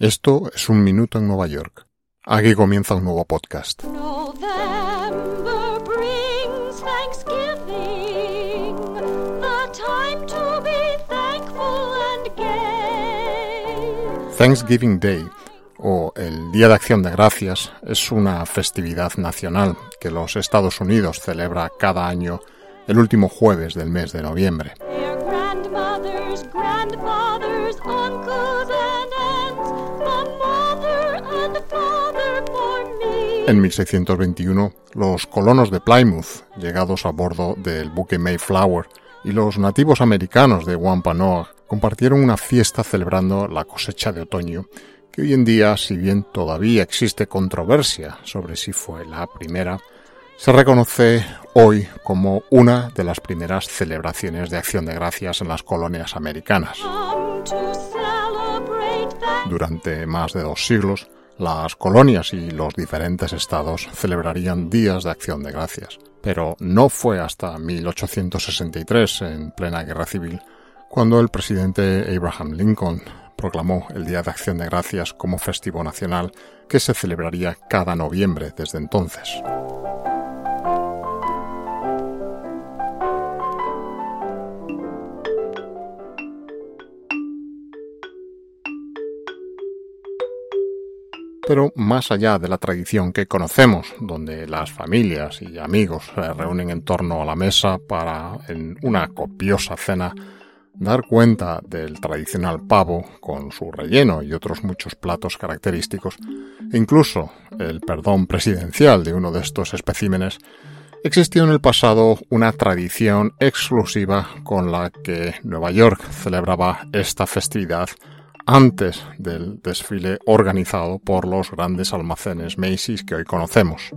Esto es Un Minuto en Nueva York. Aquí comienza un nuevo podcast. Thanksgiving Day, o el Día de Acción de Gracias, es una festividad nacional que los Estados Unidos celebra cada año el último jueves del mes de noviembre. En 1621, los colonos de Plymouth, llegados a bordo del buque Mayflower, y los nativos americanos de Wampanoag compartieron una fiesta celebrando la cosecha de otoño, que hoy en día, si bien todavía existe controversia sobre si fue la primera, se reconoce hoy como una de las primeras celebraciones de acción de gracias en las colonias americanas. Durante más de dos siglos, las colonias y los diferentes estados celebrarían días de acción de gracias. Pero no fue hasta 1863, en plena guerra civil, cuando el presidente Abraham Lincoln proclamó el Día de Acción de Gracias como festivo nacional que se celebraría cada noviembre desde entonces. Pero más allá de la tradición que conocemos, donde las familias y amigos se reúnen en torno a la mesa para, en una copiosa cena, dar cuenta del tradicional pavo con su relleno y otros muchos platos característicos, e incluso el perdón presidencial de uno de estos especímenes, existió en el pasado una tradición exclusiva con la que Nueva York celebraba esta festividad antes del desfile organizado por los grandes almacenes Macy's que hoy conocemos.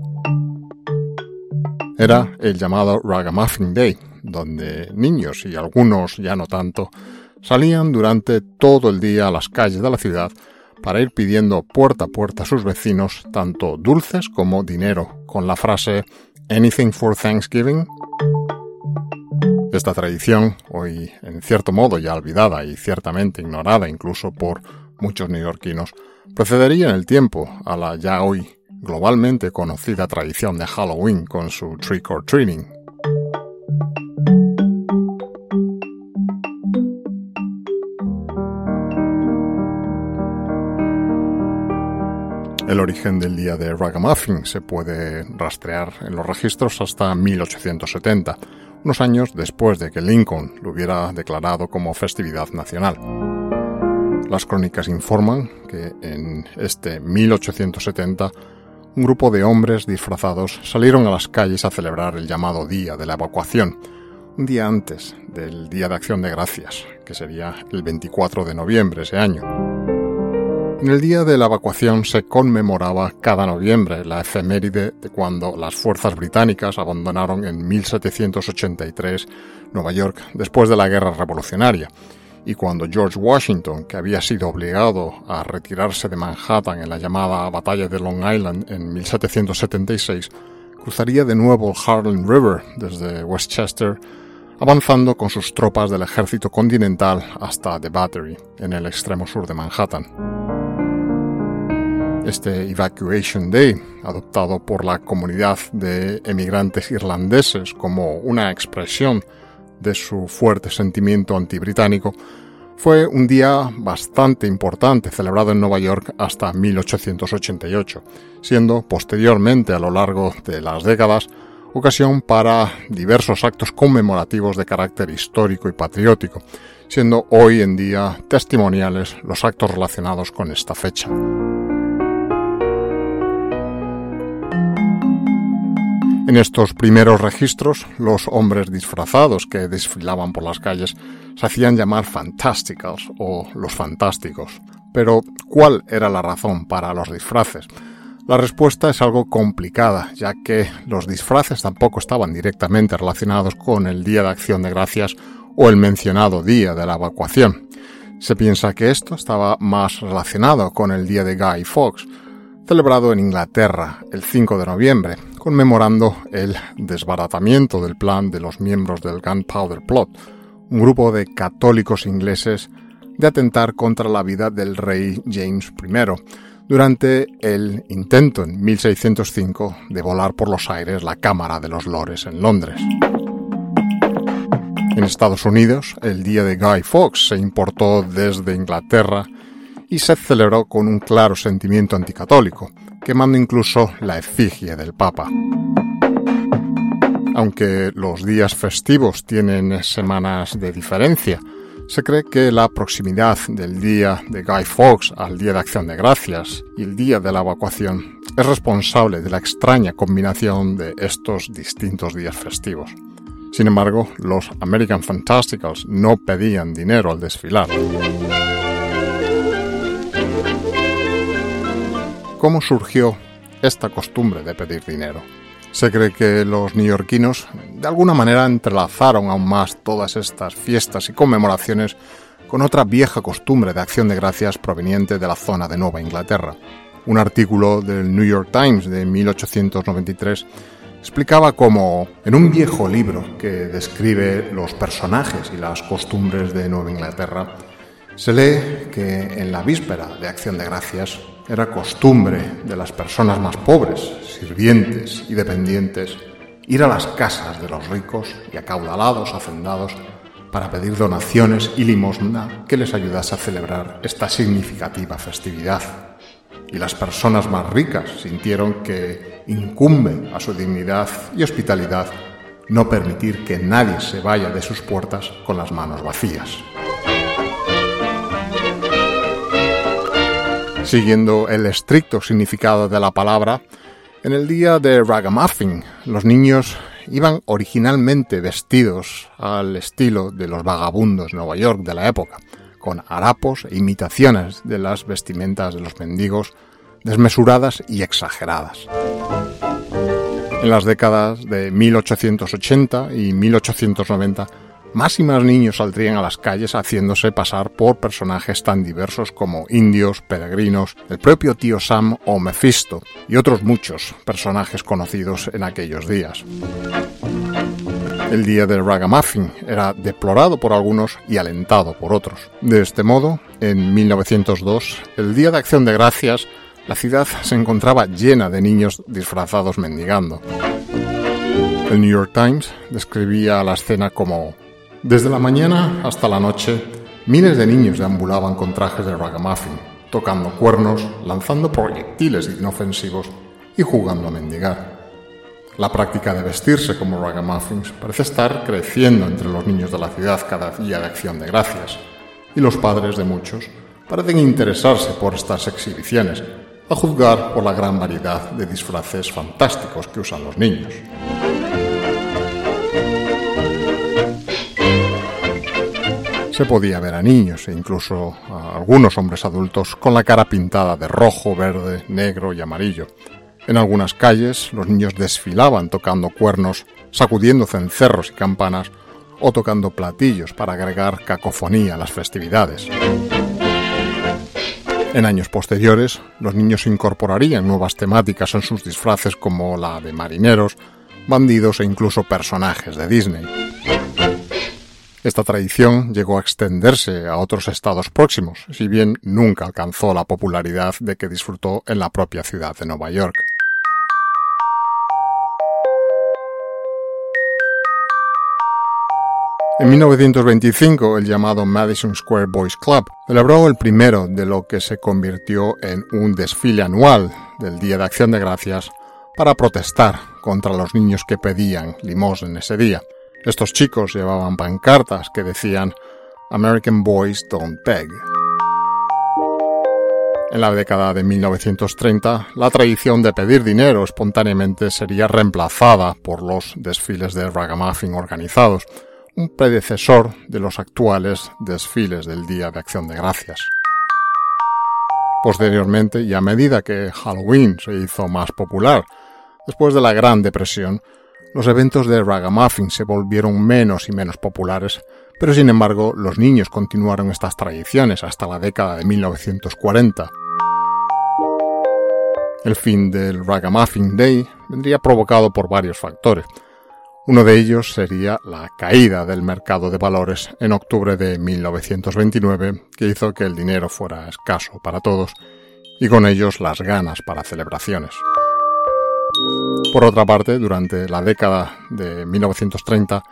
Era el llamado Ragamuffin Day, donde niños y algunos ya no tanto salían durante todo el día a las calles de la ciudad para ir pidiendo puerta a puerta a sus vecinos tanto dulces como dinero, con la frase Anything for Thanksgiving. Esta tradición, hoy en cierto modo ya olvidada y ciertamente ignorada incluso por muchos neoyorquinos, procedería en el tiempo a la ya hoy globalmente conocida tradición de Halloween con su trick or treating. El origen del día de Ragamuffin se puede rastrear en los registros hasta 1870, unos años después de que Lincoln lo hubiera declarado como festividad nacional. Las crónicas informan que en este 1870 un grupo de hombres disfrazados salieron a las calles a celebrar el llamado Día de la Evacuación, un día antes del Día de Acción de Gracias, que sería el 24 de noviembre ese año. El día de la evacuación se conmemoraba cada noviembre la efeméride de cuando las fuerzas británicas abandonaron en 1783 Nueva York después de la Guerra Revolucionaria y cuando George Washington, que había sido obligado a retirarse de Manhattan en la llamada Batalla de Long Island en 1776, cruzaría de nuevo el Harlem River desde Westchester, avanzando con sus tropas del ejército continental hasta The Battery, en el extremo sur de Manhattan. Este Evacuation Day, adoptado por la comunidad de emigrantes irlandeses como una expresión de su fuerte sentimiento antibritánico, fue un día bastante importante celebrado en Nueva York hasta 1888, siendo posteriormente a lo largo de las décadas ocasión para diversos actos conmemorativos de carácter histórico y patriótico, siendo hoy en día testimoniales los actos relacionados con esta fecha. En estos primeros registros, los hombres disfrazados que desfilaban por las calles se hacían llamar Fantasticals o los Fantásticos, Pero, ¿cuál era la razón para los disfraces? La respuesta es algo complicada, ya que los disfraces tampoco estaban directamente relacionados con el Día de Acción de Gracias o el mencionado Día de la Evacuación. Se piensa que esto estaba más relacionado con el Día de Guy Fawkes, celebrado en Inglaterra el 5 de noviembre, conmemorando el desbaratamiento del plan de los miembros del Gunpowder Plot, un grupo de católicos ingleses de atentar contra la vida del rey James I durante el intento en 1605 de volar por los aires la Cámara de los Lores en Londres. En Estados Unidos, el día de Guy Fawkes se importó desde Inglaterra y se celebró con un claro sentimiento anticatólico, quemando incluso la efigie del Papa. Aunque los días festivos tienen semanas de diferencia, se cree que la proximidad del día de Guy Fawkes al Día de Acción de Gracias y el día de la evacuación es responsable de la extraña combinación de estos distintos días festivos. Sin embargo, los American Fantasticals no pedían dinero al desfilar. ¿Cómo surgió esta costumbre de pedir dinero? Se cree que los neoyorquinos de alguna manera entrelazaron aún más todas estas fiestas y conmemoraciones con otra vieja costumbre de acción de gracias proveniente de la zona de Nueva Inglaterra. Un artículo del New York Times de 1893 explicaba cómo en un viejo libro que describe los personajes y las costumbres de Nueva Inglaterra, se lee que en la víspera de Acción de Gracias era costumbre de las personas más pobres, sirvientes y dependientes, ir a las casas de los ricos y acaudalados hacendados para pedir donaciones y limosna que les ayudase a celebrar esta significativa festividad. Y las personas más ricas sintieron que incumbe a su dignidad y hospitalidad no permitir que nadie se vaya de sus puertas con las manos vacías. Siguiendo el estricto significado de la palabra, en el día de Ragamuffin los niños iban originalmente vestidos al estilo de los vagabundos de Nueva York de la época, con harapos e imitaciones de las vestimentas de los mendigos desmesuradas y exageradas. En las décadas de 1880 y 1890, más y más niños saldrían a las calles haciéndose pasar por personajes tan diversos como indios, peregrinos, el propio tío Sam o Mephisto y otros muchos personajes conocidos en aquellos días. El día del ragamuffin era deplorado por algunos y alentado por otros. De este modo, en 1902, el Día de Acción de Gracias, la ciudad se encontraba llena de niños disfrazados mendigando. El New York Times describía la escena como desde la mañana hasta la noche, miles de niños deambulaban con trajes de ragamuffin, tocando cuernos, lanzando proyectiles inofensivos y jugando a mendigar. La práctica de vestirse como ragamuffins parece estar creciendo entre los niños de la ciudad cada día de acción de gracias, y los padres de muchos parecen interesarse por estas exhibiciones, a juzgar por la gran variedad de disfraces fantásticos que usan los niños. Se podía ver a niños e incluso a algunos hombres adultos con la cara pintada de rojo, verde, negro y amarillo. En algunas calles los niños desfilaban tocando cuernos, sacudiendo cencerros y campanas o tocando platillos para agregar cacofonía a las festividades. En años posteriores, los niños incorporarían nuevas temáticas en sus disfraces como la de marineros, bandidos e incluso personajes de Disney. Esta tradición llegó a extenderse a otros estados próximos, si bien nunca alcanzó la popularidad de que disfrutó en la propia ciudad de Nueva York. En 1925, el llamado Madison Square Boys Club celebró el primero de lo que se convirtió en un desfile anual del Día de Acción de Gracias para protestar contra los niños que pedían limosna ese día. Estos chicos llevaban pancartas que decían American Boys Don't Beg. En la década de 1930, la tradición de pedir dinero espontáneamente sería reemplazada por los desfiles de ragamuffin organizados, un predecesor de los actuales desfiles del Día de Acción de Gracias. Posteriormente, y a medida que Halloween se hizo más popular, después de la Gran Depresión, los eventos de Ragamuffin se volvieron menos y menos populares, pero sin embargo los niños continuaron estas tradiciones hasta la década de 1940. El fin del Ragamuffin Day vendría provocado por varios factores. Uno de ellos sería la caída del mercado de valores en octubre de 1929, que hizo que el dinero fuera escaso para todos y con ellos las ganas para celebraciones. Por otra parte, durante la década de 1930,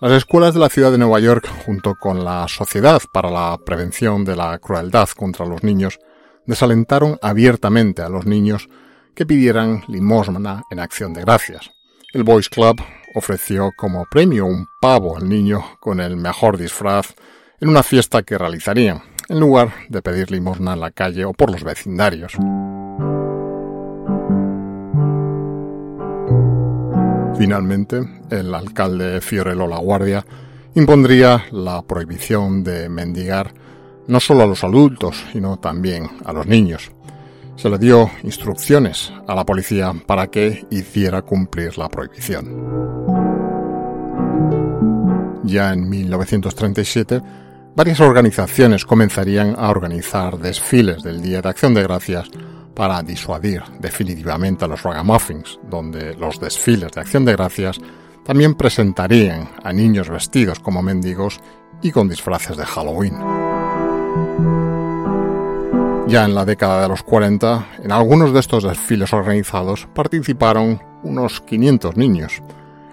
las escuelas de la ciudad de Nueva York, junto con la Sociedad para la Prevención de la Crueldad contra los Niños, desalentaron abiertamente a los niños que pidieran limosna en acción de gracias. El Boys Club ofreció como premio un pavo al niño con el mejor disfraz en una fiesta que realizarían, en lugar de pedir limosna en la calle o por los vecindarios. Finalmente, el alcalde Fiorello La Guardia impondría la prohibición de mendigar no solo a los adultos, sino también a los niños. Se le dio instrucciones a la policía para que hiciera cumplir la prohibición. Ya en 1937, varias organizaciones comenzarían a organizar desfiles del Día de Acción de Gracias para disuadir definitivamente a los ragamuffins, donde los desfiles de acción de gracias también presentarían a niños vestidos como mendigos y con disfraces de Halloween. Ya en la década de los 40, en algunos de estos desfiles organizados participaron unos 500 niños.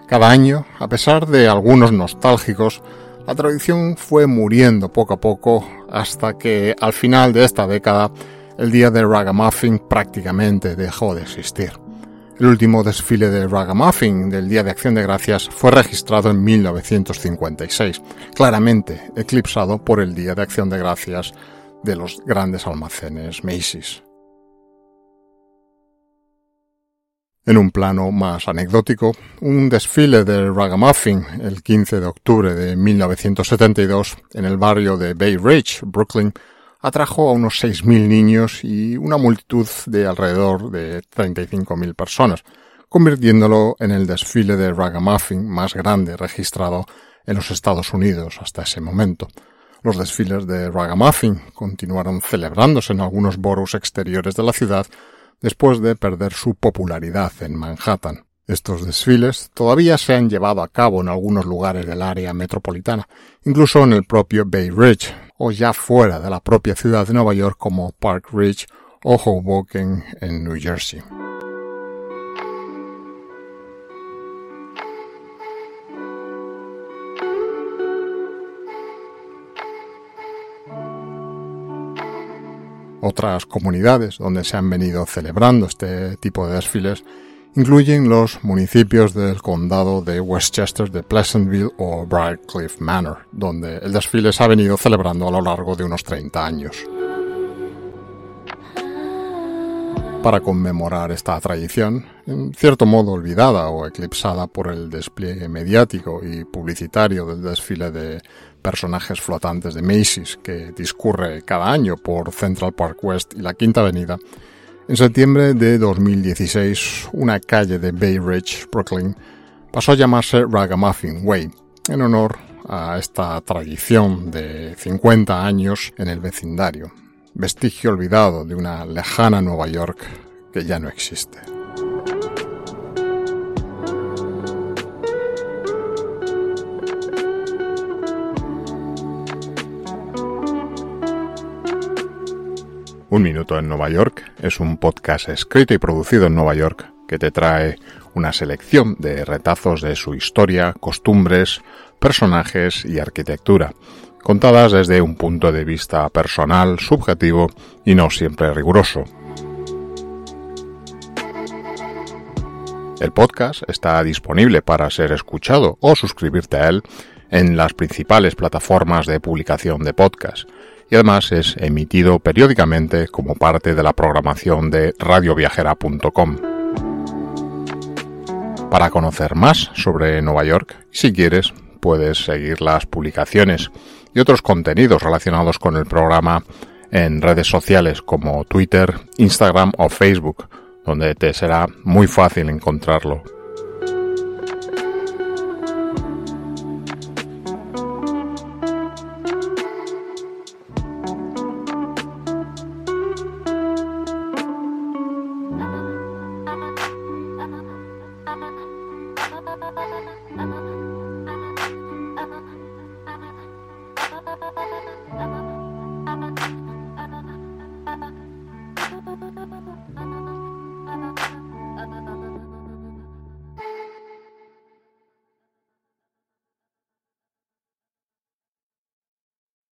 Cada año, a pesar de algunos nostálgicos, la tradición fue muriendo poco a poco hasta que al final de esta década el día de Ragamuffin prácticamente dejó de existir. El último desfile de Ragamuffin del Día de Acción de Gracias fue registrado en 1956, claramente eclipsado por el Día de Acción de Gracias de los grandes almacenes Macy's. En un plano más anecdótico, un desfile de Ragamuffin el 15 de octubre de 1972 en el barrio de Bay Ridge, Brooklyn, atrajo a unos 6.000 niños y una multitud de alrededor de 35.000 personas, convirtiéndolo en el desfile de ragamuffin más grande registrado en los Estados Unidos hasta ese momento. Los desfiles de ragamuffin continuaron celebrándose en algunos boroughs exteriores de la ciudad después de perder su popularidad en Manhattan. Estos desfiles todavía se han llevado a cabo en algunos lugares del área metropolitana, incluso en el propio Bay Ridge, o ya fuera de la propia ciudad de Nueva York como Park Ridge o Hoboken en New Jersey. Otras comunidades donde se han venido celebrando este tipo de desfiles incluyen los municipios del condado de Westchester, de Pleasantville o Briarcliff Manor, donde el desfile se ha venido celebrando a lo largo de unos 30 años. Para conmemorar esta tradición, en cierto modo olvidada o eclipsada por el despliegue mediático y publicitario del desfile de personajes flotantes de Macy's que discurre cada año por Central Park West y la Quinta Avenida, en septiembre de 2016, una calle de Bay Ridge, Brooklyn, pasó a llamarse Ragamuffin Way, en honor a esta tradición de 50 años en el vecindario, vestigio olvidado de una lejana Nueva York que ya no existe. Un Minuto en Nueva York es un podcast escrito y producido en Nueva York que te trae una selección de retazos de su historia, costumbres, personajes y arquitectura, contadas desde un punto de vista personal, subjetivo y no siempre riguroso. El podcast está disponible para ser escuchado o suscribirte a él en las principales plataformas de publicación de podcast y además es emitido periódicamente como parte de la programación de radioviajera.com. Para conocer más sobre Nueva York, si quieres, puedes seguir las publicaciones y otros contenidos relacionados con el programa en redes sociales como Twitter, Instagram o Facebook, donde te será muy fácil encontrarlo.